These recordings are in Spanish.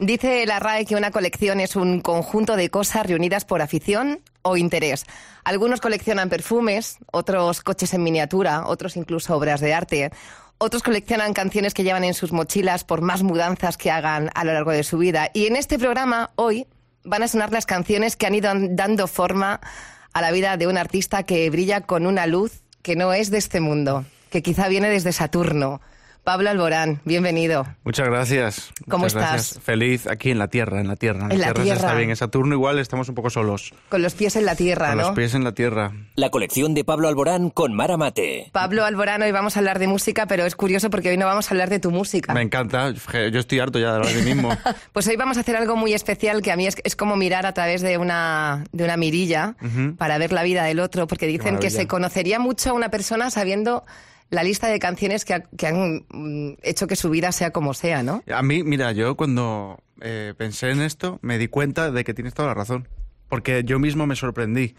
Dice la RAE que una colección es un conjunto de cosas reunidas por afición o interés. Algunos coleccionan perfumes, otros coches en miniatura, otros incluso obras de arte. Otros coleccionan canciones que llevan en sus mochilas por más mudanzas que hagan a lo largo de su vida. Y en este programa, hoy, van a sonar las canciones que han ido dando forma a la vida de un artista que brilla con una luz que no es de este mundo, que quizá viene desde Saturno. Pablo Alborán, bienvenido. Muchas gracias. ¿Cómo estás? Feliz aquí en la Tierra, en la Tierra. En, la tierra, está bien. En Saturno igual estamos un poco solos. Con los pies en la Tierra, con ¿no? Con los pies en la Tierra. La colección de Pablo Alborán con Mara Mate. Pablo Alborán, hoy vamos a hablar de música, pero es curioso porque hoy no vamos a hablar de tu música. Me encanta. Yo estoy harto ya de hablar de mí mismo. pues hoy vamos a hacer algo muy especial que a mí es, es como mirar a través de una, de una mirilla para ver la vida del otro, porque dicen que se conocería mucho a una persona sabiendo la lista de canciones que, han mm, hecho que su vida sea como sea, ¿no? A mí, mira, yo cuando eh, pensé en esto me di cuenta de que tienes toda la razón, porque yo mismo me sorprendí.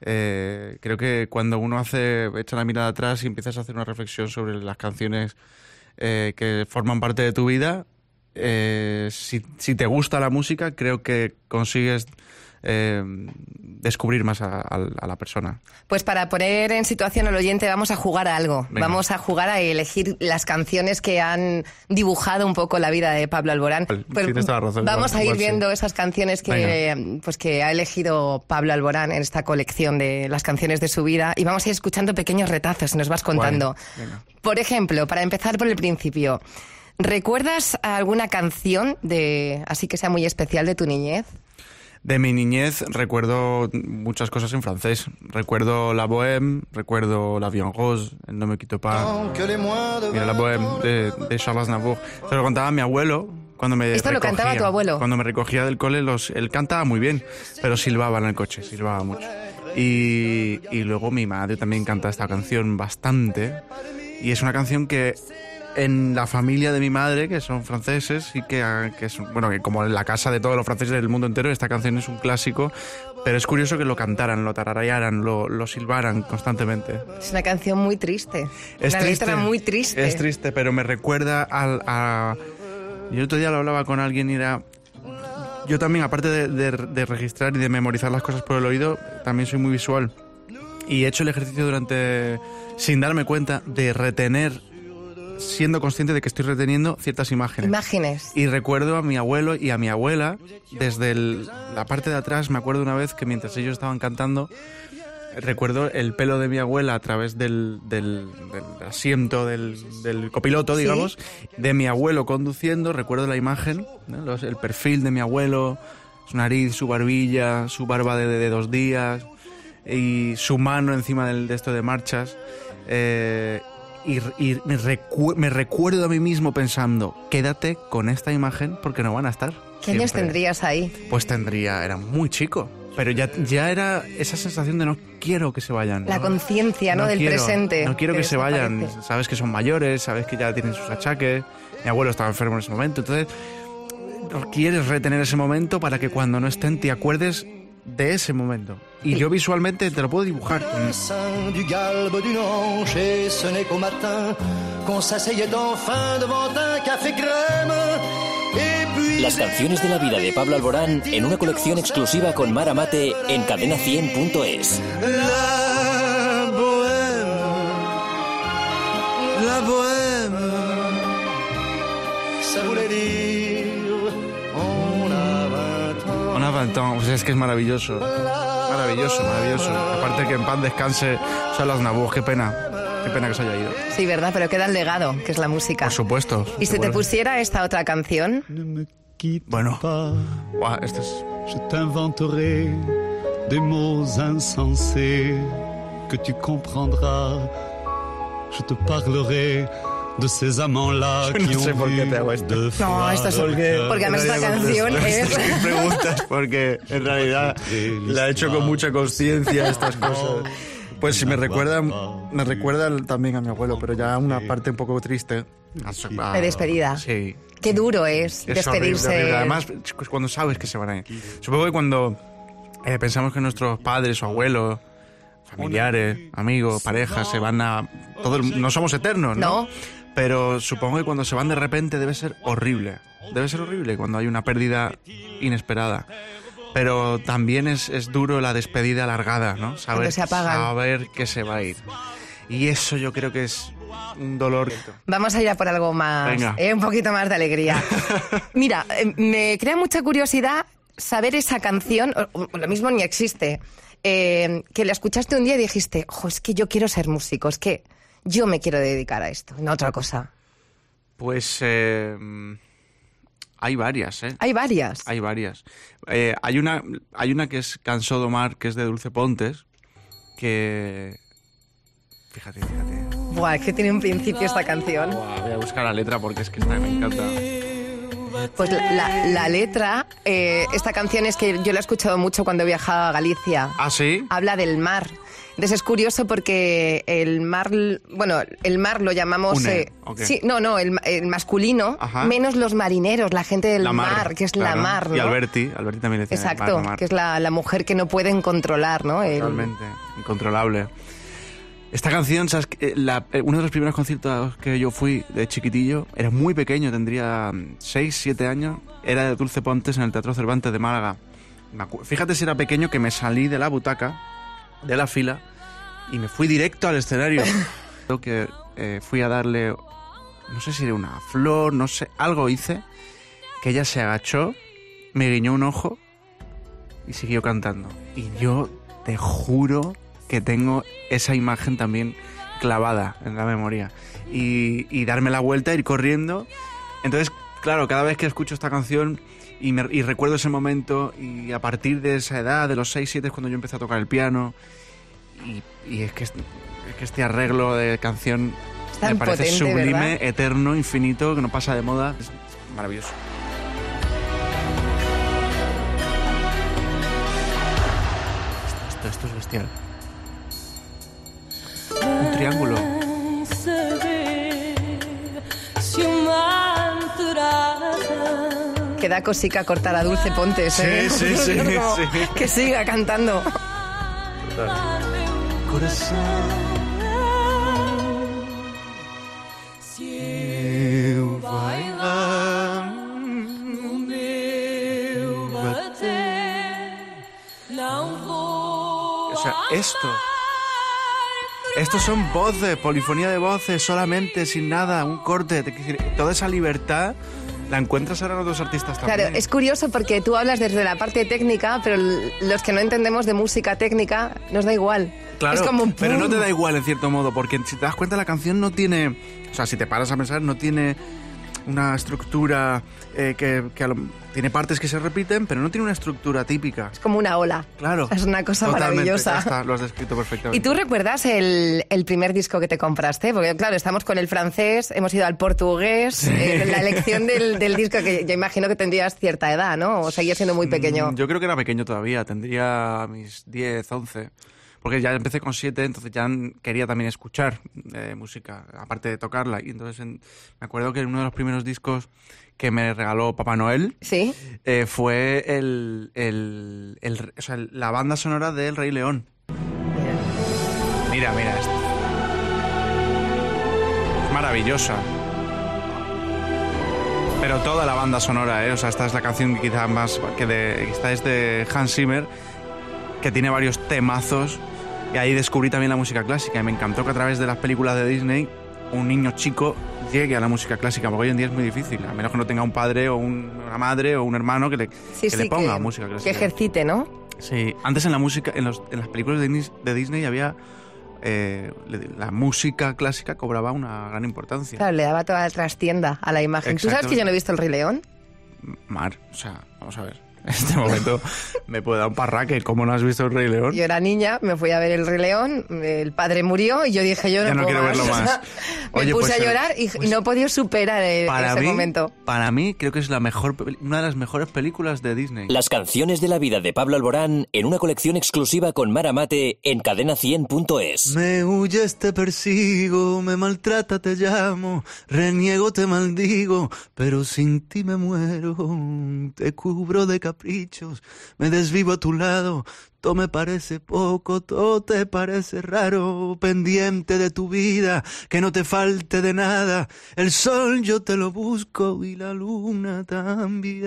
Eh, creo que cuando uno hace echa la mirada atrás y empiezas a hacer una reflexión sobre las canciones eh, que forman parte de tu vida, si, si, te gusta la música, creo que consigues eh, descubrir más a, la persona. Pues para poner en situación al oyente vamos a jugar a algo. Vamos a jugar a elegir las canciones que han dibujado un poco la vida de Pablo Alborán. Pues, vamos a ir viendo esas canciones que, pues que ha elegido Pablo Alborán en esta colección de las canciones de su vida y vamos a ir escuchando pequeños retazos y nos vas contando. Por ejemplo, para empezar por el principio, ¿recuerdas alguna canción de así que sea muy especial de tu niñez? De mi niñez recuerdo muchas cosas en francés. Recuerdo La Bohème, recuerdo La Vion Rose, El No me quito pas. Mira, La Bohème de, Charles Aznavour. Se lo contaba a mi abuelo cuando me ¿Esto lo cantaba tu abuelo? Cuando me recogía del cole, los, él cantaba muy bien, pero silbaba en el coche, silbaba mucho. Y, y luego mi madre también canta esta canción bastante. Y es una canción que en la familia de mi madre, que son franceses, y que, que es, bueno, que como en la casa de todos los franceses del mundo entero, esta canción es un clásico, pero es curioso que lo cantaran, lo tararayaran, lo, lo silbaran constantemente. Es una canción muy triste. Es una triste, letra muy triste. Es triste, pero me recuerda al, a... Yo otro día lo hablaba con alguien y era... Yo también, aparte de, de registrar y de memorizar las cosas por el oído, también soy muy visual. Y he hecho el ejercicio durante, sin darme cuenta, de retener siendo consciente de que estoy reteniendo ciertas imágenes. Imágenes. Y recuerdo a mi abuelo y a mi abuela, desde la parte de atrás, me acuerdo una vez que mientras ellos estaban cantando, recuerdo el pelo de mi abuela a través del, del, asiento del, copiloto, digamos, de mi abuelo conduciendo, recuerdo la imagen, el perfil de mi abuelo, su nariz, su barbilla, su barba de, dos días y su mano encima del, de esto de marchas. Eh, y, me, recuerdo a mí mismo pensando, quédate con esta imagen porque no van a estar. ¿Qué años tendrías ahí? Pues tendría, era muy chico. Pero ya, ya era esa sensación de no quiero que se vayan. La conciencia, ¿no? Del presente. No quiero que, se vayan. Sabes que son mayores, sabes que ya tienen sus achaques. Mi abuelo estaba enfermo en ese momento. Entonces, quieres retener ese momento para que cuando no estén te acuerdes de ese momento. Y yo visualmente te lo puedo dibujar. Las canciones de la vida de Pablo Alborán en una colección exclusiva con Mara Mate en cadena100.es. La bohème, la bohème, pues es que es maravilloso. Maravilloso, maravilloso. Aparte que en pan descanse Salas Nabú, qué pena. Qué pena que se haya ido. Sí, verdad, pero queda el legado, que es la música. Por supuesto. ¿Y si te pusiera esta otra canción? Bueno, wow, este es... Je t'inventerai des mots insensés que tu comprendras. Je te parlerai de ces amants-là no sé por qué te hago esto. No, esto es porque, porque además esta canción es... preguntas porque en realidad la he hecho con mucha conciencia estas cosas. Pues sí, me recuerda, me recuerda también a mi abuelo, pero ya una parte un poco triste. De despedida. Sí. Qué duro es, despedirse. Además, cuando sabes que se van a ir. Supongo que cuando eh, pensamos que nuestros padres o abuelos familiares, amigos, parejas, se van a... Todo no somos eternos, ¿no? No, Pero supongo que cuando se van de repente debe ser horrible. Debe ser horrible cuando hay una pérdida inesperada. Pero también es, es duro la despedida alargada, ¿no? Saber, se saber que se va a ir. Y eso yo creo que es un dolor. Vamos a ir a por algo más, Venga. eh, un poquito más de alegría. Mira, eh, me crea mucha curiosidad saber esa canción, lo mismo ni existe, eh, que la escuchaste un día y dijiste, ojo, es que yo quiero ser músico, es que yo me quiero dedicar a esto, no a otra cosa. Pues eh, hay varias, ¿eh? Hay varias. Hay varias. Eh, hay, una, hay una que es Cansó Domar, que es de Dulce Pontes, que... Fíjate, fíjate. Buah, es que tiene un principio esta canción. Buah, voy a buscar la letra porque es que esta me encanta. Pues la, la- la letra, eh, esta canción es que yo la he escuchado mucho cuando viajaba a Galicia. ¿Ah, sí? habla del mar. Entonces es curioso porque el mar, bueno, el mar lo llamamos... Une, eh, ok. Sí, no, no, el, el masculino, Ajá. menos los marineros, la gente del La mar, que es la claro. mar, ¿no? Y Alberti, Alberti también decía Exacto, mar, la mar. que es la, la mujer que no pueden controlar, ¿no? El- Totalmente, incontrolable. Esta canción, ¿sabes? La- eh, uno de los primeros conciertos que yo fui de chiquitillo, era muy pequeño, tendría 6, 7 años, era de Dulce Pontes en el Teatro Cervantes de Málaga. Fíjate si era pequeño que me salí de la butaca, de la fila, y me fui directo al escenario. Creo que eh, fui a darle, no sé si era una flor, no sé, algo hice, que ella se agachó, me guiñó un ojo y siguió cantando. Y yo te juro que tengo esa imagen también clavada en la memoria. Y, y darme la vuelta, ir corriendo. Entonces, claro, cada vez que escucho esta canción y, me- y recuerdo ese momento, y a partir de esa edad, de los 6, 7, es cuando yo empecé a tocar el piano. Y, y es, que, es que este arreglo de canción Es me parece potente, sublime, ¿verdad? eterno, infinito, que no pasa de moda. Es maravilloso. Esto, esto es bestial. Un triángulo. Que da cosica cortar a Dulce Pontes, ¿eh? Sí, sí, sí, sí. Que siga cantando. Meu O sea, esto. Estos son voces, polifonía de voces, solamente, sin nada, un corte. Toda esa libertad la encuentras ahora en otros artistas también. Claro, es curioso porque tú hablas desde la parte técnica, pero los que no entendemos de música técnica nos da igual. Claro, es como un pero no te da igual en cierto modo, porque si te das cuenta la canción no tiene, o sea, si te paras a pensar, no tiene una estructura eh, que, que lo- tiene partes que se repiten, pero no tiene una estructura típica. Es como una ola. Claro. Es una cosa Totalmente, maravillosa. ya está, lo has descrito perfectamente. ¿Y tú recuerdas el, el primer disco que te compraste? Porque claro, estamos con el francés, hemos ido al portugués, eh, la elección del, del disco que yo imagino que tendrías cierta edad, ¿no? O seguías siendo muy pequeño. Mm, Yo creo que era pequeño todavía, tendría mis 10, 11. Porque ya empecé con 7, entonces ya quería también escuchar eh, música, aparte de tocarla. Y entonces en- me acuerdo que uno de los primeros discos que me regaló Papá Noel ¿Sí? eh, fue el, el- el- o sea, la banda sonora de El Rey León. Mira, mira esto. Es maravillosa. Pero toda la banda sonora, ¿eh? O sea, esta es la canción quizá más... que de, esta es de Hans Zimmer, que tiene varios temazos. Y ahí descubrí también la música clásica. Y me encantó que a través de las películas de Disney un niño chico llegue a la música clásica, porque hoy en día es muy difícil, a menos que no tenga un padre o un- una madre o un hermano que le, Sí, que sí, le ponga que, música que clásica. ejercite, ¿no? Sí, antes en la música, en, los- en las películas de, Dis- de Disney había eh, la música clásica cobraba una gran importancia. Claro, le daba toda la trastienda a la imagen. ¿Tú sabes que yo no he visto El Rey León? Mar, o sea, vamos a ver. En este momento me puede dar un parraque. ¿Cómo no has visto el Rey León? Yo era niña, me fui a ver El Rey León, el padre murió y yo dije, yo no, Ya no puedo quiero verlo más. me Oye, puse pues, a llorar y, pues, no he podido superar eh, Para ese mí, momento. para mí creo que es la mejor, una de las mejores películas de Disney. Las canciones de la vida de Pablo Alborán en una colección exclusiva con Mara Mate en cadena100.es. Me huyes, te persigo, me maltrata, te llamo, reniego, te maldigo, pero sin ti me muero, te cubro de cap caprichos, me desvivo a tu lado, todo me parece poco, todo te parece raro, pendiente de tu vida, que no te falte de nada. El sol yo te lo busco y la luna también.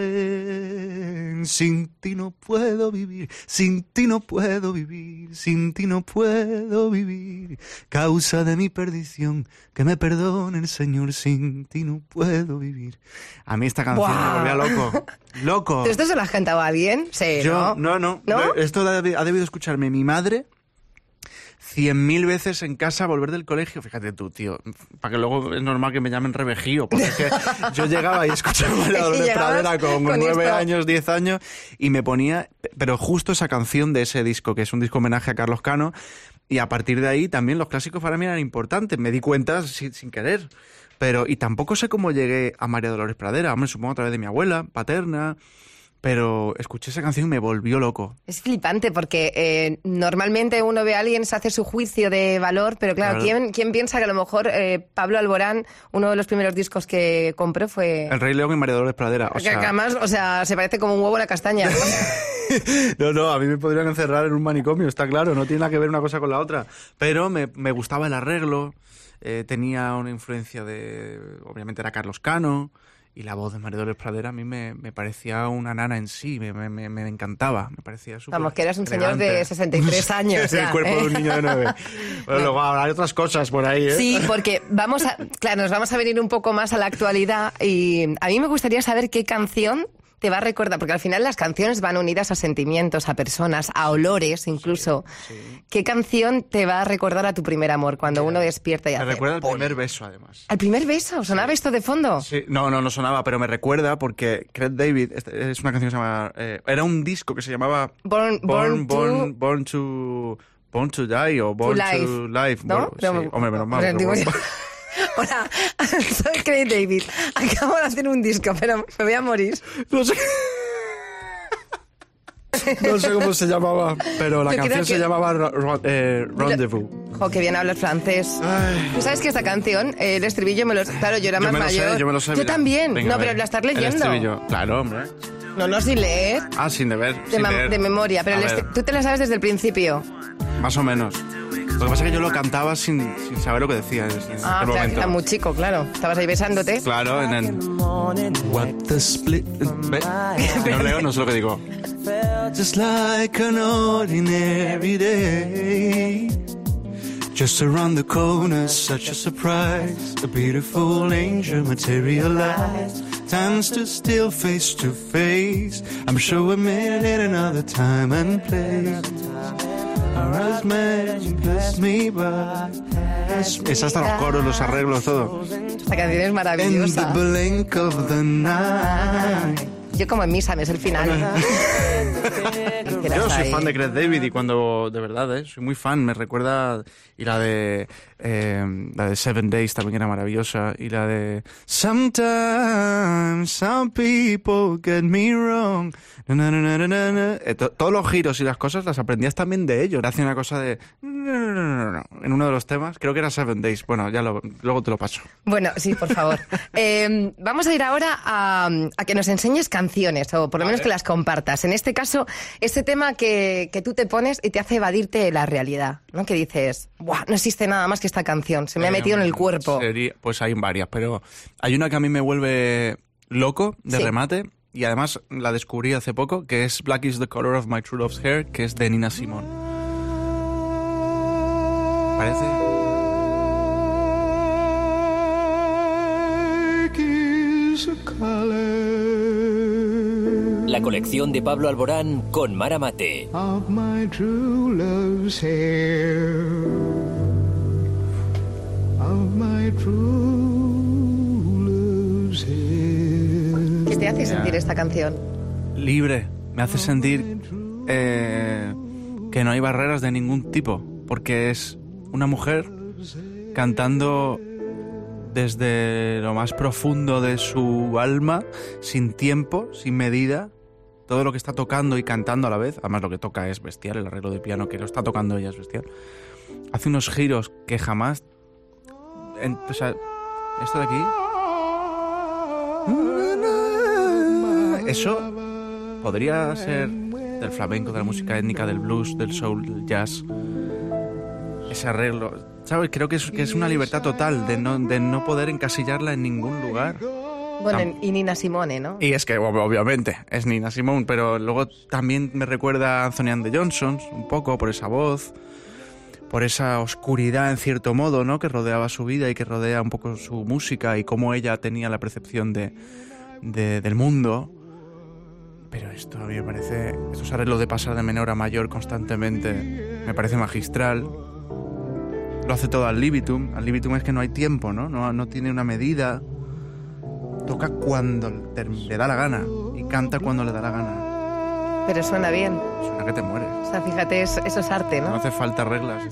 Sin ti no puedo vivir, sin ti no puedo vivir, sin ti no puedo vivir. Causa de mi perdición, que me perdone el Señor, sin ti no puedo vivir. A mí esta canción me volvía loco. Loco. ¿Esto se lo has cantado a alguien? Sí, Yo, no, no. ¿No? Esto ha ha debido escucharme mi madre cien mil veces en casa a volver del colegio. Fíjate tú, tío. Para que luego es normal que me llamen revejío. Porque es que yo llegaba y escuchaba la llegabas Pradera con, nueve años, diez años, y me ponía. Pero justo esa canción de ese disco, que es un disco homenaje a Carlos Cano. Y a partir de ahí también los clásicos para mí eran importantes. Me di cuenta sin, sin querer. Pero, y tampoco sé cómo llegué a María Dolores Pradera. Hombre, supongo a través de mi abuela paterna. Pero escuché esa canción y me volvió loco. Es flipante porque eh, normalmente uno ve a alguien, se hace su juicio de valor, pero claro, Claro. ¿quién, quién piensa que a lo mejor eh, Pablo Alborán, uno de los primeros discos que compró fue... El Rey León y María Dolores Pradera. O que sea, además, o sea, se parece como un huevo a la castaña. no, no, a mí me podrían encerrar en un manicomio, está claro, no tiene nada que ver una cosa con la otra. Pero me, me gustaba el arreglo, eh, tenía una influencia de. Obviamente era Carlos Cano, y la voz de María Dolores Pradera a mí me, me parecía una nana en sí, me, me, me- encantaba, me parecía súper. Vamos, que eras un señor de elegante. 63 años. el cuerpo ¿eh? de un niño de nueve. Bueno, luego habrá otras cosas por ahí, ¿eh? Sí, porque vamos a, claro, nos vamos a venir un poco más a la actualidad y a mí me gustaría saber qué canción te va a recordar, porque al final las canciones van unidas a sentimientos, a personas, a olores incluso. ¿Qué canción te va a recordar a tu primer amor cuando uno despierta y Me hace recuerda al primer beso, además. ¿Al primer beso? ¿Sonaba esto de fondo? Sí, no, no, no sonaba, pero me recuerda porque Craig David este- es una canción que se llama. eh, era un disco que se llamaba. Born- Born to- Born, Born to. Born to Die o Born life, to Life. ¿No? Sí, hombre, menos mal. Pero bueno. yo- Hola, soy Craig David. Acabo de hacer un disco, pero me voy a morir. No sé. No sé cómo se llamaba, pero la Yo canción se que- llamaba Ro- Ro- eh, Rendezvous. Jo, que bien hablas francés. Ay. ¿Tú sabes que esta canción, el estribillo me lo... Claro, yo era Yo más me lo mayor. sé, yo me lo sé. mira. también. Venga, no, pero la estás El leyendo. estribillo. Claro, hombre. No, no, sin leer. Ah, sin deber. De, sin leer. de memoria. Pero el estri- tú te la sabes desde el principio. Más o menos. Lo que pasa es que yo lo cantaba sin, sin saber lo que decía en ese Ah, momento. era muy chico, claro. Estabas ahí besándote. Claro, en el... What the split... No leo, no sé lo que digo. Just like an ordinary day Just around the corner, such a surprise A beautiful angel materialized Time stood still face to face I'm sure we met in another time and place Es hasta los coros, los arreglos, todo Esta canción es In the maravillosa. blink of the night. Yo como en misa, me es el final. Yo soy fan de Craig David y cuando, de verdad, ¿eh? soy muy fan, me recuerda, y la de, eh, la de Seven Days también era maravillosa, y la de Sometimes some people get me wrong. Na, na, na. Eh, to- todos los giros y las cosas las aprendías también de ellos. Hacía una cosa de... En uno de los temas, creo que era Seven Days. Bueno, ya lo, luego te lo paso. Bueno, sí, por favor. Eh, vamos a ir ahora a, a que nos enseñes canciones, o por lo menos que las compartas. En este caso, ese tema que, que tú te pones y te hace evadirte la realidad, ¿no? Que dices, Buah, no existe nada más que esta canción, se me ha metido en el cuerpo. sería- pues hay varias, pero hay una que a mí me vuelve loco de Sí. remate y además la descubrí hace poco, que es Black is the Color of My True Love's Hair, que es de Nina Simone. ¿Parece? La colección de Pablo Alborán con Mara Mate. of my true love's hair, of my true love's hair. ¿Qué te hace sentir esta canción? Libre. Me hace sentir eh, que no hay barreras de ningún tipo, porque es una mujer cantando desde lo más profundo de su alma, sin tiempo, sin medida, todo lo que está tocando y cantando a la vez, además lo que toca es bestial, el arreglo de piano que lo está tocando ella es bestial, hace unos giros que jamás... o sea, esto de aquí... Eso podría ser del flamenco, de la música étnica, del blues, del soul, del jazz. Ese arreglo, ¿sabes? Creo que es, que es una libertad total de no, de no poder encasillarla en ningún lugar. Bueno, y Nina Simone, ¿no? Y es que ob- obviamente es Nina Simone, pero luego también me recuerda a Anthony and the Johnsons un poco por esa voz, por esa oscuridad en cierto modo, ¿no? Que rodeaba su vida y que rodea un poco su música y cómo ella tenía la percepción de, de- del mundo. Pero esto a mí me parece, estos arreglos de pasar de menor a mayor constantemente, me parece magistral. Lo hace todo al libitum. Al libitum es que no hay tiempo, ¿no? No, no tiene una medida. Toca cuando le da la gana y canta cuando le da la gana. Pero suena bien. Suena que te mueres. O sea, fíjate, es- eso es arte, No ¿no? hace falta reglas,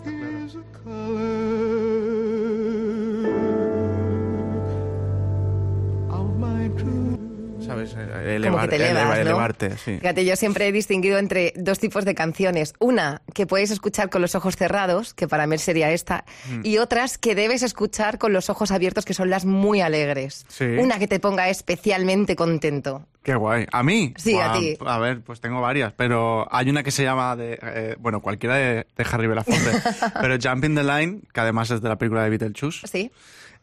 ¿Sabes? Eh, Elevar, elevas, eleva- ¿no? elevarte, sí. Fíjate, yo siempre he distinguido entre dos tipos de canciones. Una que puedes escuchar con los ojos cerrados, que para mí sería esta, Mm. y otras que debes escuchar con los ojos abiertos, que son las muy alegres. Sí. Una que te ponga especialmente contento. Qué guay. ¿A mí? Sí, a Buah, ti. A ver, pues tengo varias, pero hay una que se llama, de, eh, bueno, cualquiera de, de Harry Belafonte, pero Jumping the Line, que además es de la película de Beetlejuice. ¿Sí?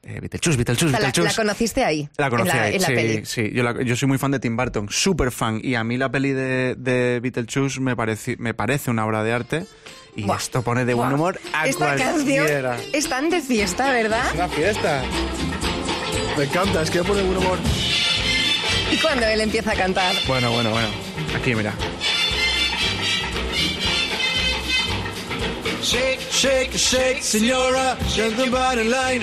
Eh, O sea, la, la conociste ahí. La conocí en la, ahí, en la sí, peli. sí. Yo, la- yo soy muy fan de Tim Burton, súper fan. Y a mí la peli de, de me, parece me parece una obra de arte. Y Buah. esto pone de buen humor a Esta canción cualquiera. es tan de fiesta, ¿verdad? Una fiesta. Me encanta, es que pone buen humor. Y cuando él empieza a cantar. Bueno, bueno, bueno. Aquí, mira. Shake, shake, shake, senora, shake the body line.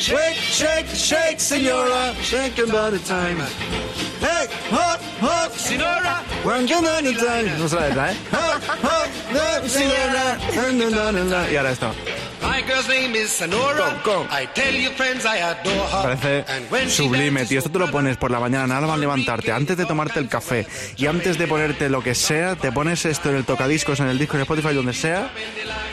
Shake, shake, shake, senora, shake the body time. Hey, hop, hop, senora, on the time. No se la ¿eh? Hop, hop, hop, senora, and the body line. Y ahora esto. My girl's name is Sonora. Go, go. I tell you, friends, I adore her. Parece sublime, tío. Esto te lo pones por la mañana, nada más levantarte, antes de tomarte el café y antes de ponerte lo que sea, te pones esto en el tocadiscos, en el disco, en Spotify, donde sea,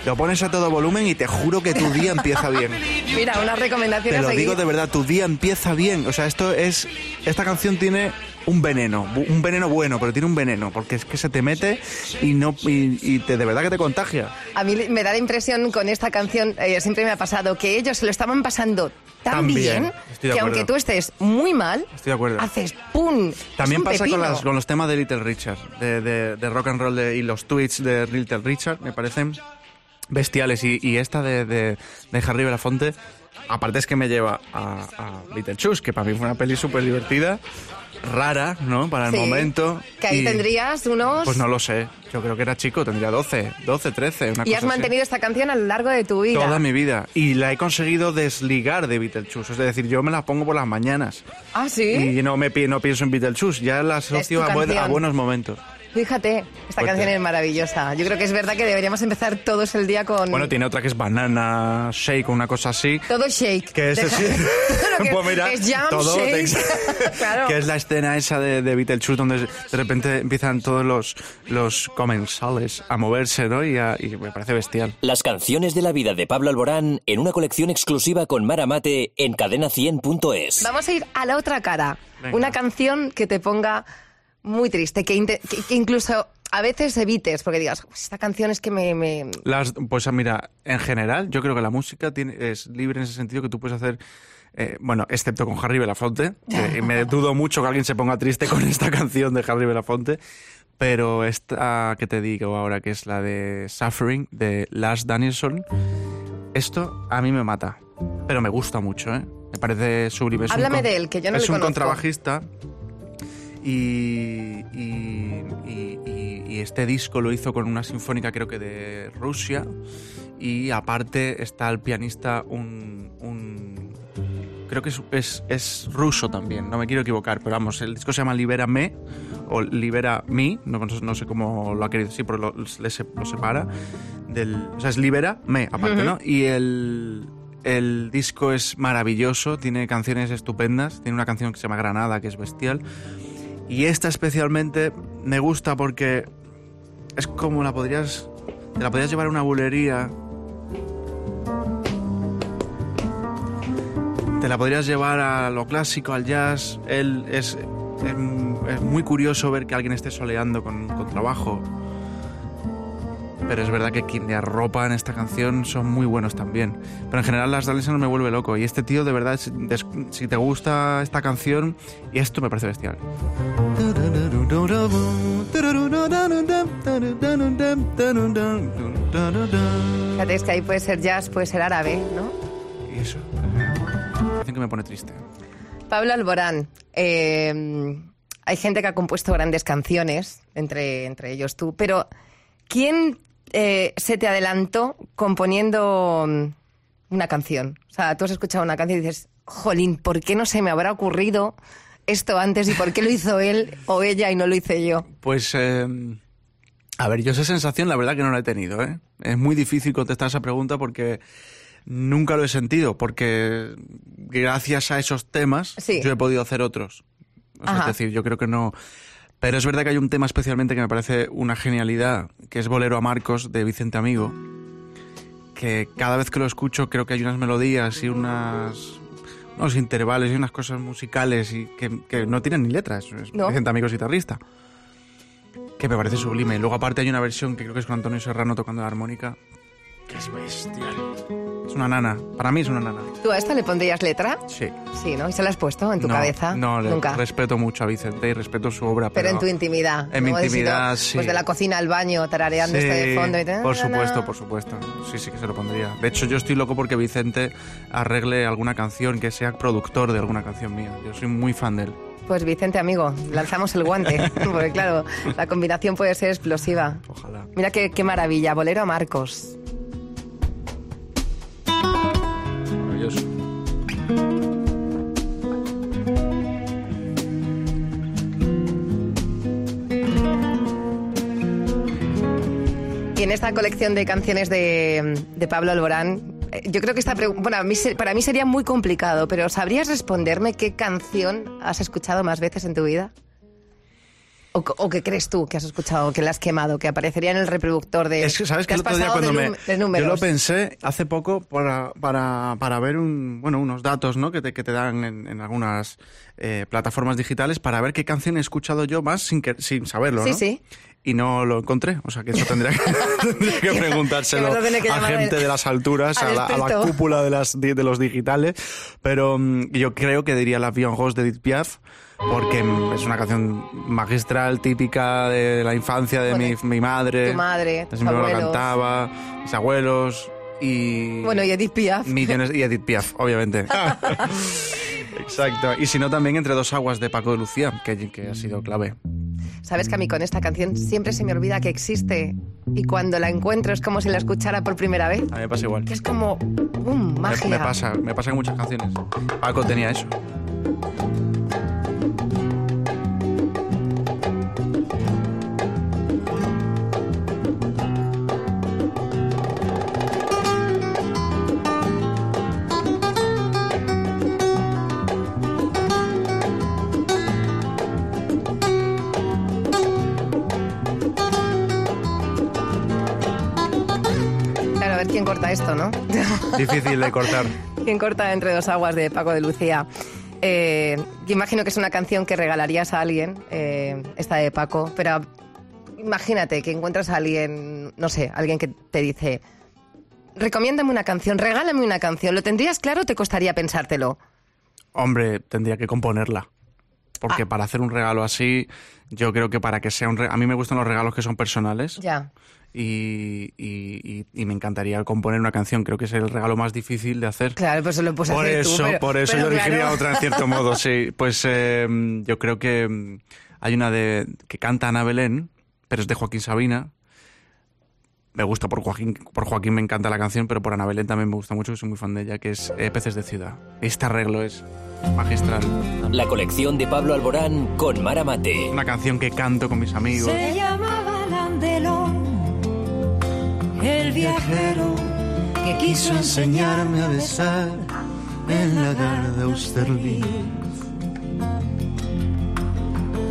lo pones a todo volumen y te juro que tu día empieza bien. Mira, unas recomendaciones Te lo a digo de verdad, tu día empieza bien. O sea, esto es. Esta canción tiene un veneno, un veneno bueno, pero tiene un veneno, porque es que se te mete y no y, y te, de verdad que te contagia. A mí me da la impresión con esta canción, eh, siempre me ha pasado, que ellos se lo estaban pasando tan, Tan bien, que aunque tú estés muy mal, Estoy de acuerdo. haces ¡pum! También Es un pasa con, las- con los temas de Little Richard, de, de- de rock and roll de- y los tweets de Little Richard, me parecen bestiales. Y, y esta de, de, de Harry Belafonte, aparte es que me lleva a, a Little que para mí fue una peli súper divertida, rara, ¿no? Para el Sí, momento. Que ahí y- tendrías unos... Pues no lo sé. Yo creo que era chico, tendría 12, 12, 13, una y cosa has así. mantenido esta canción a lo largo de tu vida. Toda mi vida. Y la he conseguido desligar de Beetlejuice. Es decir, yo me la pongo por las mañanas. Ah, sí. Y no, me, no pienso en Beetlejuice. Ya la asocio a, buen- a buenos momentos. Fíjate, esta Fuerte. canción es maravillosa. Yo creo que es verdad que deberíamos empezar todos el día con Bueno, tiene otra que es Banana Shake o una cosa así. todo shake. Que es, Deja- sí. Todo lo que Pues mira, es jam todo shake. te- claro. que es la escena esa de, de Beetlejuice donde de repente empiezan todos los, los comensales a moverse, ¿no? Y, a- y me parece bestial. Las canciones de la vida de Pablo Alborán en una colección exclusiva con Mara Mate en cadena100.es. Vamos a ir a la otra cara. Venga. Una canción que te ponga muy triste, que, inte- que- que incluso a veces evites, porque digas, "Pues esta canción es que me... me- Las, pues mira, en general, yo creo que la música tiene, es libre en ese sentido que tú puedes hacer. eh, bueno, excepto con Harry Belafonte, que me dudo mucho que alguien se ponga triste con esta canción de Harry Belafonte, pero esta que te digo ahora, que es la de Suffering, de Lars Danielson, esto a mí me mata, pero me gusta mucho, ¿eh? Me parece sublime. Háblame de él, que yo no Es le un conozco. contrabajista y, y- y- y- este disco lo hizo con una sinfónica creo que de Rusia y aparte está el pianista un, un- creo que es, es- es ruso también, no me quiero equivocar, pero vamos, el disco se llama Libera Me o Libera Me, no, no sé cómo lo ha querido decir, pero lo, lo separa del, o sea, es Libera Me aparte, ¿no? Y el el disco es maravilloso, tiene canciones estupendas, tiene una canción que se llama Granada, que es bestial. Y esta especialmente me gusta porque es como la podrías. Te la podrías llevar a una bulería. Te la podrías llevar a lo clásico, al jazz. Él es es, es muy curioso ver que alguien esté soleando con, con trabajo. Pero es verdad que quien le arropa en esta canción son muy buenos también. Pero en general las Daleson me vuelve loco. Y este tío, de verdad, si, te gusta esta canción, y esto me parece bestial. Fíjate, es que ahí puede ser jazz, puede ser árabe, ¿no? Y eso. Dicen que me pone triste. Pablo Alborán, eh, hay gente que ha compuesto grandes canciones, entre, entre ellos tú, pero ¿quién eh, se te adelantó componiendo mm, una canción? O sea, tú has escuchado una canción y dices, jolín, ¿por qué no se me habrá ocurrido esto antes y por qué lo hizo él o ella y no lo hice yo? Pues, eh, a ver, yo esa sensación la verdad que no la he tenido. ¿eh? Es muy difícil contestar esa pregunta porque nunca lo he sentido, porque gracias a esos temas Sí. yo he podido hacer otros. O sea, Ajá. es decir, yo creo que no... Pero es verdad que hay un tema especialmente que me parece una genialidad, que es Bolero a Marcos de Vicente Amigo, que cada vez que lo escucho creo que hay unas melodías y unas unos intervalos y unas cosas musicales y que, que no tienen ni letras. No. Vicente Amigo es guitarrista. Que me parece sublime. Y luego aparte hay una versión que creo que es con Antonio Serrano tocando la armónica, que es bestial. Es una nana. Para mí es una nana. ¿Tú a esta le pondrías letra? Sí. Sí, ¿no? ¿Y se la has puesto en tu no, cabeza? No, le Nunca. respeto mucho a Vicente y respeto su obra. Pero en tu intimidad. En mi intimidad, sí. Pues de la cocina al baño, tarareando esto de Sí, fondo. Y por supuesto, por supuesto. Sí, sí que se lo pondría. De hecho, yo estoy loco porque Vicente arregle alguna canción, que sea productor de alguna canción mía. Yo soy muy fan de él. Pues Vicente, amigo, lanzamos el guante. Porque claro, la combinación puede ser explosiva. Ojalá. Mira qué, qué maravilla. Bolero a Marcos. Y en esta colección de canciones de, Pablo Alborán, eh, yo creo que esta pregunta, bueno, para mí sería muy complicado, pero ¿sabrías responderme qué canción has escuchado más veces en tu vida? ¿O, o qué crees tú que has escuchado, que la has quemado, que aparecería en el reproductor de... Es que, ¿sabes que has el otro día cuando me... Yo lo pensé hace poco para, para, para ver un, bueno, unos datos ¿no? que, te, que te dan en, en algunas eh, plataformas digitales para ver qué canción he escuchado yo más sin, que, sin saberlo, Sí, ¿no? sí. Y no lo encontré. O sea, que eso tendría que, tendría que preguntárselo Que a a gente al- de las alturas, a al la, a la cúpula de, las, de, los digitales. Pero mm, yo creo que diría la Vion Rose de Edith Piaf. Porque mm, es una canción magistral, típica de la infancia de mi, Bueno, mi madre. tu madre, tus Siempre me lo abuelos. cantaba, mis abuelos y... Bueno, y Edith Piaf. Millones, y Edith Piaf, obviamente. Exacto. Y si no, también Entre dos aguas de Paco de Lucía, que, que ha sido clave. Sabes que a mí con esta canción siempre se me olvida que existe y cuando la encuentro es como si la escuchara por primera vez. A mí me pasa igual. Que es como, ¡pum! Me, Magia. me pasa, me pasa en muchas canciones. Paco tenía eso. Quién corta esto, ¿no? Difícil de cortar. ¿Quién corta entre dos aguas de Paco de Lucía? Eh, imagino que es una canción que regalarías a alguien, eh, esta de Paco, pero imagínate que encuentras a alguien, no sé, alguien que te dice, recomiéndame una canción, regálame una canción, ¿lo tendrías claro o te costaría pensártelo? Hombre, tendría que componerla. Porque Ah. para hacer un regalo así, yo creo que para que sea un regalo... A mí me gustan los regalos que son personales. Ya. Y, y- y- y me encantaría componer una canción. Creo que es el regalo más difícil de hacer. Claro, pues lo puedes por hacer eso, tú, pero- por eso pero yo elegiría claro. otra en cierto modo, sí. Pues eh, yo creo que mm, hay una de que canta Ana Belén, pero es de Joaquín Sabina. Me gusta por Joaquín, por Joaquín me encanta la canción, pero por Ana Belén también me gusta mucho, que soy muy fan de ella, que es eh, Peces de Ciudad. Este arreglo es magistral. La colección de Pablo Alborán con Mara Mate. Una canción que canto con mis amigos. Se llamaba Landelón, el viajero que quiso enseñarme a besar en la garda Austerlitz.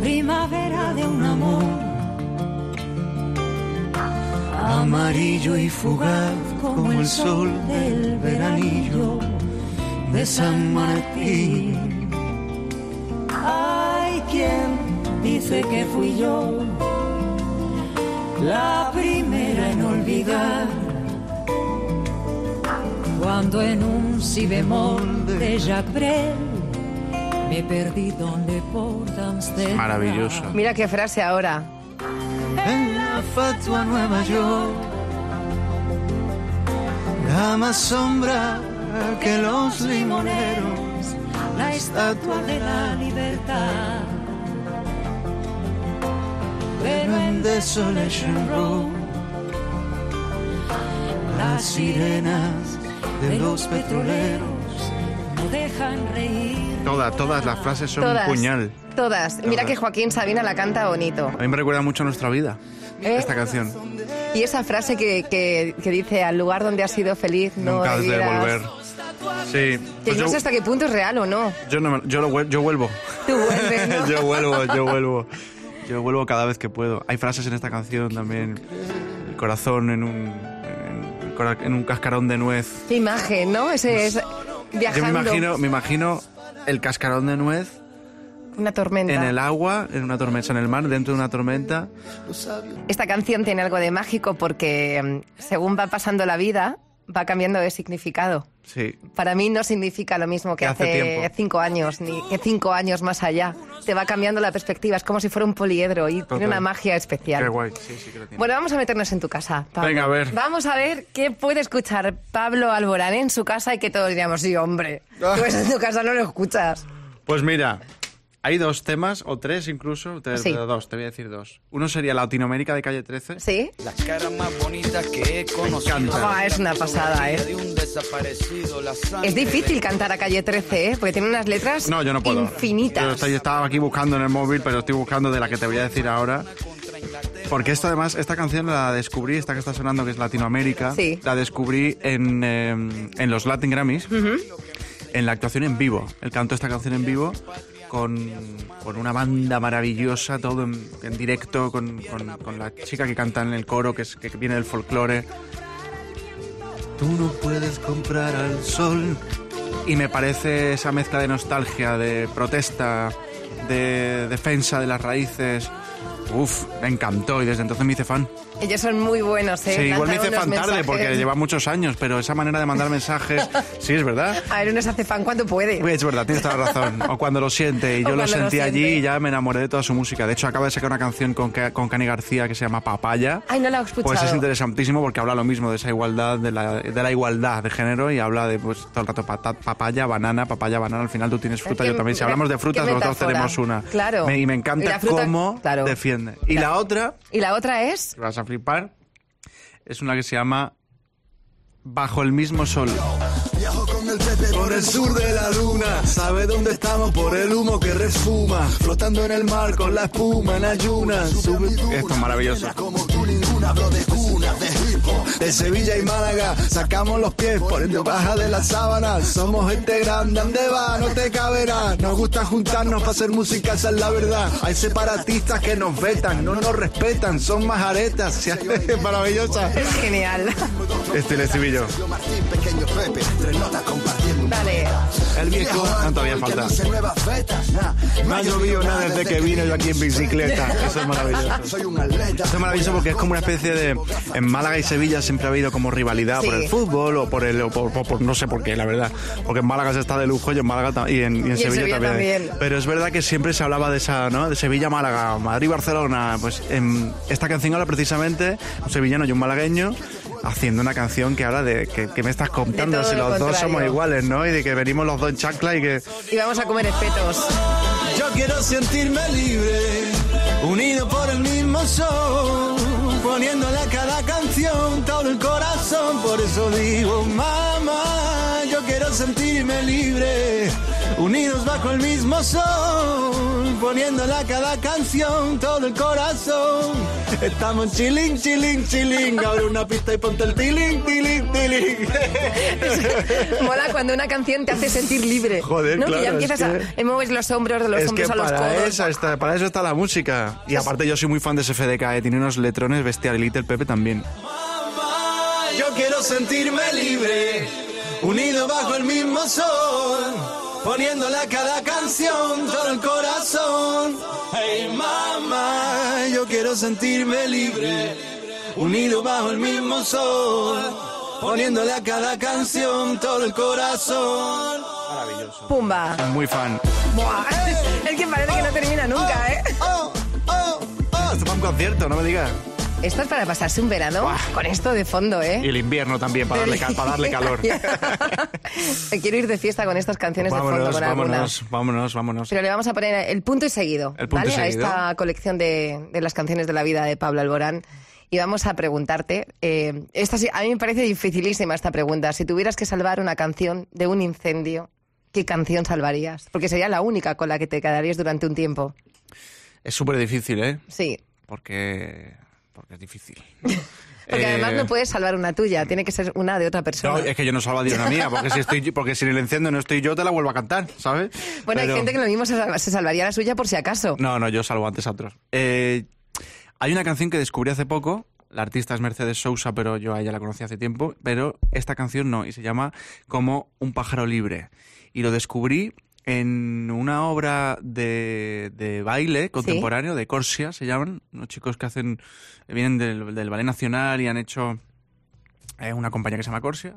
Primavera de un amor amarillo y fugaz como el sol del veranillo de San Martín. Ay, quién decirte que fui yo la primera en olvidar. Cuando en un si bemol de Jacques Brel me perdí donde por Amsterdam. Maravillosa. Mira qué frase ahora. En la fatua Nueva York, da más sombra que los limoneros. la estatua de la libertad. Pero en Desolation Road, las sirenas de los petroleros no dejan reír. Todas, todas las frases son Todas. un puñal. Todas. Mira Todas. que Joaquín Sabina la canta bonito. A mí me recuerda mucho a nuestra vida, ¿Eh? esta canción. Y esa frase que, que- que dice, al lugar donde has sido feliz, no Nunca has de irás". volver. Sí. Que pues no yo, sé hasta qué punto es real o no. yo, no me- yo, lo vuel- yo vuelvo. Tú vuelves, ¿no? yo vuelvo, yo vuelvo. Yo vuelvo cada vez que puedo. Hay frases en esta canción también. El corazón en un, en, un cascarón de nuez. Qué imagen, ¿no? Ese es Yo viajando. me imagino, me imagino el cascarón de nuez Una tormenta. en el agua, en una tormenta, en el mar, dentro de una tormenta. Esta canción tiene algo de mágico porque mm, según va pasando la vida, va cambiando de significado. Sí. Para mí no significa lo mismo que Que hace cinco años, ni que cinco años más allá. Te va cambiando la perspectiva, es como si fuera un poliedro y tiene una magia especial. Qué guay. Sí, sí que lo tiene. Bueno, vamos a meternos en tu casa. Pablo. Venga, a ver. Vamos a ver qué puede escuchar Pablo Alborán en su casa y que todos diríamos, sí, hombre, pues en tu casa no lo escuchas. Pues mira, hay dos temas, o tres incluso. Te, Sí. Dos, te voy a decir dos. Uno sería Latinoamérica de calle 13. ¿Sí? Las caras más bonitas que he conocido. Ah, es una pasada, ¿eh? Es difícil cantar a calle 13, ¿eh? Porque tiene unas letras No, yo no puedo. infinitas. Yo estoy- estaba aquí buscando en el móvil, pero estoy buscando de la que te voy a decir ahora. Porque esto además, esta canción la descubrí, esta que está sonando que es Latinoamérica, Sí. la descubrí en, eh, en los Latin Grammys, en la actuación en vivo. Él cantó esta canción en vivo con, con una banda maravillosa, todo en, en directo, con, con- con la chica que canta en el coro, que, es, que viene del folclore. tú no puedes comprar al sol. Y me parece esa mezcla de nostalgia, de protesta, de defensa de las raíces. Uf, me encantó y desde entonces me hice fan. Ellos son muy buenos, ¿eh? Sí, igual me hice fan tarde mensajes. porque lleva muchos años, pero esa manera de mandar mensajes, sí, es verdad. A ver, uno se hace fan cuando puede. Es verdad, tienes toda la razón. O cuando lo siente, y yo lo cuando lo sentí allí y ya me enamoré de toda su música. De hecho, acaba de sacar una canción con, con Cani García que se llama Papaya. Ay, no la he escuchado. Pues es interesantísimo porque habla lo mismo de esa igualdad, de la, de la igualdad de género y habla de pues todo el rato pata- papaya, banana, papaya, banana. Al final tú tienes fruta, yo también. Si hablamos de frutas, metáfora. tenemos una. Claro. Me- y me encanta fruta- cómo claro. defiende. Y Claro. la otra, Y la otra es... que vas a flipar, es una que se llama Bajo el mismo sol. Viajo con el Pepe por el sur de la luna. Sabe dónde estamos por el humo que refuma. Flotando en el mar con la espuma en ayunas. Esto es maravilloso. como tú ninguna, hablo de cunas, de hip hop. De Sevilla y Málaga, sacamos los pies por debajo de las sábanas. Somos gente grande, ¿dónde va? No te caberá. Nos gusta juntarnos para hacer música, esa es la verdad. Hay separatistas que nos vetan, no nos respetan, son más aretas. Es maravillosa. Es genial. Este el estribillo. Martín, pequeño Pepe, tres notas compartiendo. Dale. El viejo, no todavía falta. No ha llovido nada desde que vino yo aquí en bicicleta. Eso es maravilloso. Esto es maravilloso porque es como una especie de... En Málaga y Sevilla siempre ha habido como rivalidad por Sí. el fútbol o por el... o por, por- por- no sé por qué, la verdad. Porque en Málaga se está de lujo y en Málaga ta- y en, y en Sevilla, Sevilla también. también. Pero es verdad que siempre se hablaba de esa, ¿no? De Sevilla-Málaga, Madrid-Barcelona. Pues en esta canción habla precisamente un sevillano y un malagueño haciendo una canción que habla de que, que me estás contando si lo los dos somos iguales, ¿no? Y de que venimos los dos en chancla y que... Y vamos a comer espetos. Yo quiero sentirme libre, unido por el mismo sol, poniéndole a cada canción todo el corazón. Por eso digo, mamá, yo quiero sentirme libre, unidos bajo el mismo sol, poniéndole a cada canción todo el corazón. Estamos chilling, chilling, chilling. Abre una pista y ponte el tiling, tiling, tiling. Mola cuando una canción te hace sentir libre. Joder, ¿no? claro, que ya es empiezas que- a mover los hombros de los es que hombros a los para, codos. esa está, para eso está la música. Y aparte yo soy muy fan de SFDK, eh, tiene unos letrones bestiales, Little Pepe también. Yo quiero sentirme libre, unido bajo el mismo sol, poniéndole a cada canción todo el corazón. Hey mamá, yo quiero sentirme libre, unido bajo el mismo sol, poniéndole a cada canción todo el corazón. Pumba. Muy fan. Buah. Es que parece que no termina nunca, ¿eh? ¡Oh, oh, oh! Esto es para un concierto, no me digas. Esto es para pasarse un verano con esto de fondo, Y ¿eh? el invierno también, para darle, para darle calor. Me quiero ir de fiesta con estas canciones de fondo, vámonos, con alguna. vámonos, vámonos, vámonos. Pero le vamos a poner el punto y seguido, El punto y ¿vale? seguido. A esta colección de, de las canciones de la vida de Pablo Alborán. Y vamos a preguntarte, eh, esta a mí me parece dificilísima esta pregunta. Si tuvieras que salvar una canción de un incendio, ¿qué canción salvarías? Porque sería la única con la que te quedarías durante un tiempo. Es súper difícil, ¿eh? Sí. Porque, porque es difícil. Porque además Eh, no puedes salvar una tuya, tiene que ser una de otra persona. No, es que yo no salvaría una mía, porque si, estoy, porque si en el incendio no estoy yo, te la vuelvo a cantar, ¿sabes? Bueno, hay gente que lo mismo se, salva- se salvaría la suya por si acaso. No, no, yo salvo antes a otros. Eh, hay una canción que descubrí hace poco, la artista es Mercedes Sousa, pero yo a ella la conocí hace tiempo, pero esta canción no, y se llama como Un pájaro libre. Y lo descubrí en una obra de, de baile contemporáneo, de Corsia, se llaman, unos chicos que hacen, vienen del, del Ballet Nacional y han hecho eh, una compañía que se llama Corsia,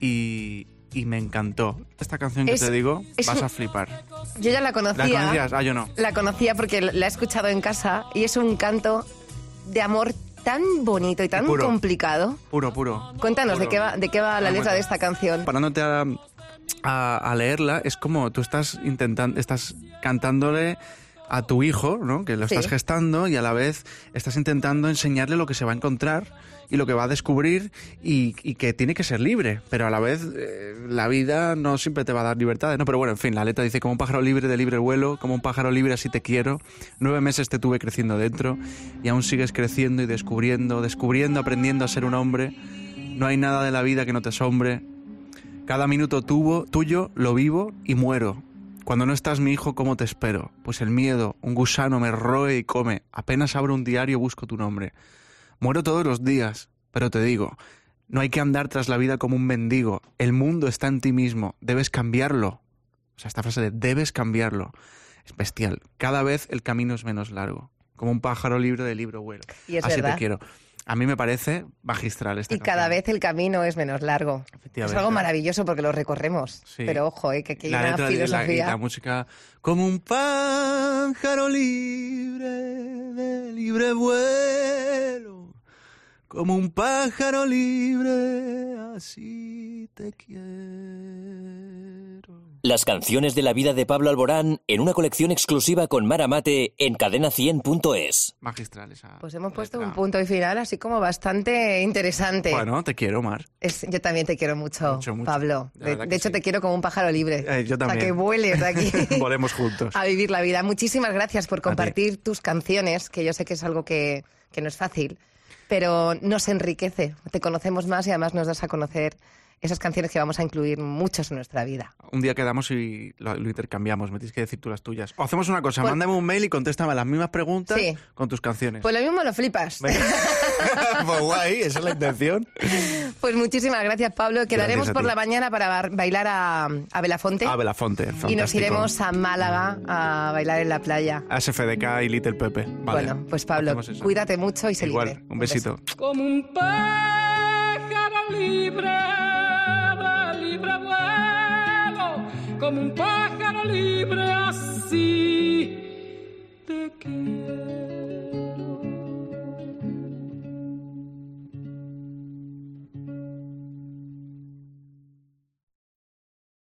y, y me encantó. Esta canción que Es- te digo, vas un- a flipar. Yo ya la conocía. ¿La conocías? Ah, yo no. La conocía porque la he escuchado en casa y es un canto de amor tan bonito y tan puro. complicado. Puro, puro. Cuéntanos de qué va, de qué va la letra de esta canción. parándote a, a- a leerla, es como tú estás intentando, estás cantándole a tu hijo, ¿no? Que lo Sí. estás gestando y a la vez estás intentando enseñarle lo que se va a encontrar y lo que va a descubrir y, y que tiene que ser libre, pero a la vez eh, la vida no siempre te va a dar libertades, ¿no? Pero bueno, en fin, la letra dice como un pájaro libre de libre vuelo, como un pájaro libre así te quiero, nueve meses te tuve creciendo dentro y aún sigues creciendo y descubriendo, descubriendo, aprendiendo a ser un hombre, no hay nada de la vida que no te asombre, cada minuto tuvo, tuyo lo vivo y muero. Cuando no estás mi hijo, ¿cómo te espero? Pues el miedo, un gusano me roe y come. Apenas abro un diario busco tu nombre. Muero todos los días, pero te digo, no hay que andar tras la vida como un mendigo. El mundo está en ti mismo, debes cambiarlo. O sea, esta frase de debes cambiarlo es bestial. Cada vez el camino es menos largo, como un pájaro libre de libro vuelo. Y es Así verdad. te quiero. A mí me parece magistral esta Y cada vez el camino es menos largo. Es algo maravilloso porque lo recorremos. Sí. Pero ojo, eh, que aquí hay la una letra y la, y filosofía. la música como un pájaro libre de libre vuelo como un pájaro libre así te quiero Las canciones de la vida de Pablo Alborán en una colección exclusiva con Mara Mate en cadena100.es. magistral esa Pues hemos puesto letra. un punto y final así como bastante interesante. bueno te quiero Mar Es- yo también te quiero mucho, Mucho, mucho. Pablo. De hecho, sí. te quiero como un pájaro libre. Eh, yo O sea, también. que vueles de aquí. volemos juntos a vivir la vida. Muchísimas gracias por ti. compartir tus canciones, que yo sé que es algo que, que no es fácil, pero nos enriquece. Te conocemos más y además nos das a conocer esas canciones que vamos a incluir muchos en nuestra vida. un día quedamos y lo, lo intercambiamos me tienes que decir tú las tuyas o hacemos una cosa Pues- mándame un mail y contéstame las mismas preguntas Sí. con tus canciones Pues lo mismo lo flipas. Pues guay esa es la intención Pues muchísimas gracias, Pablo. Quedaremos a por la mañana para ba- bailar a, a Belafonte. a Belafonte y nos fantástico. iremos a Málaga a bailar en la playa. a SFDK y Little Pepe. Vale. Bueno, pues Pablo, cuídate mucho y sé Igual, libre. un besito. como un pájaro libre como un pájaro libre así te quiero.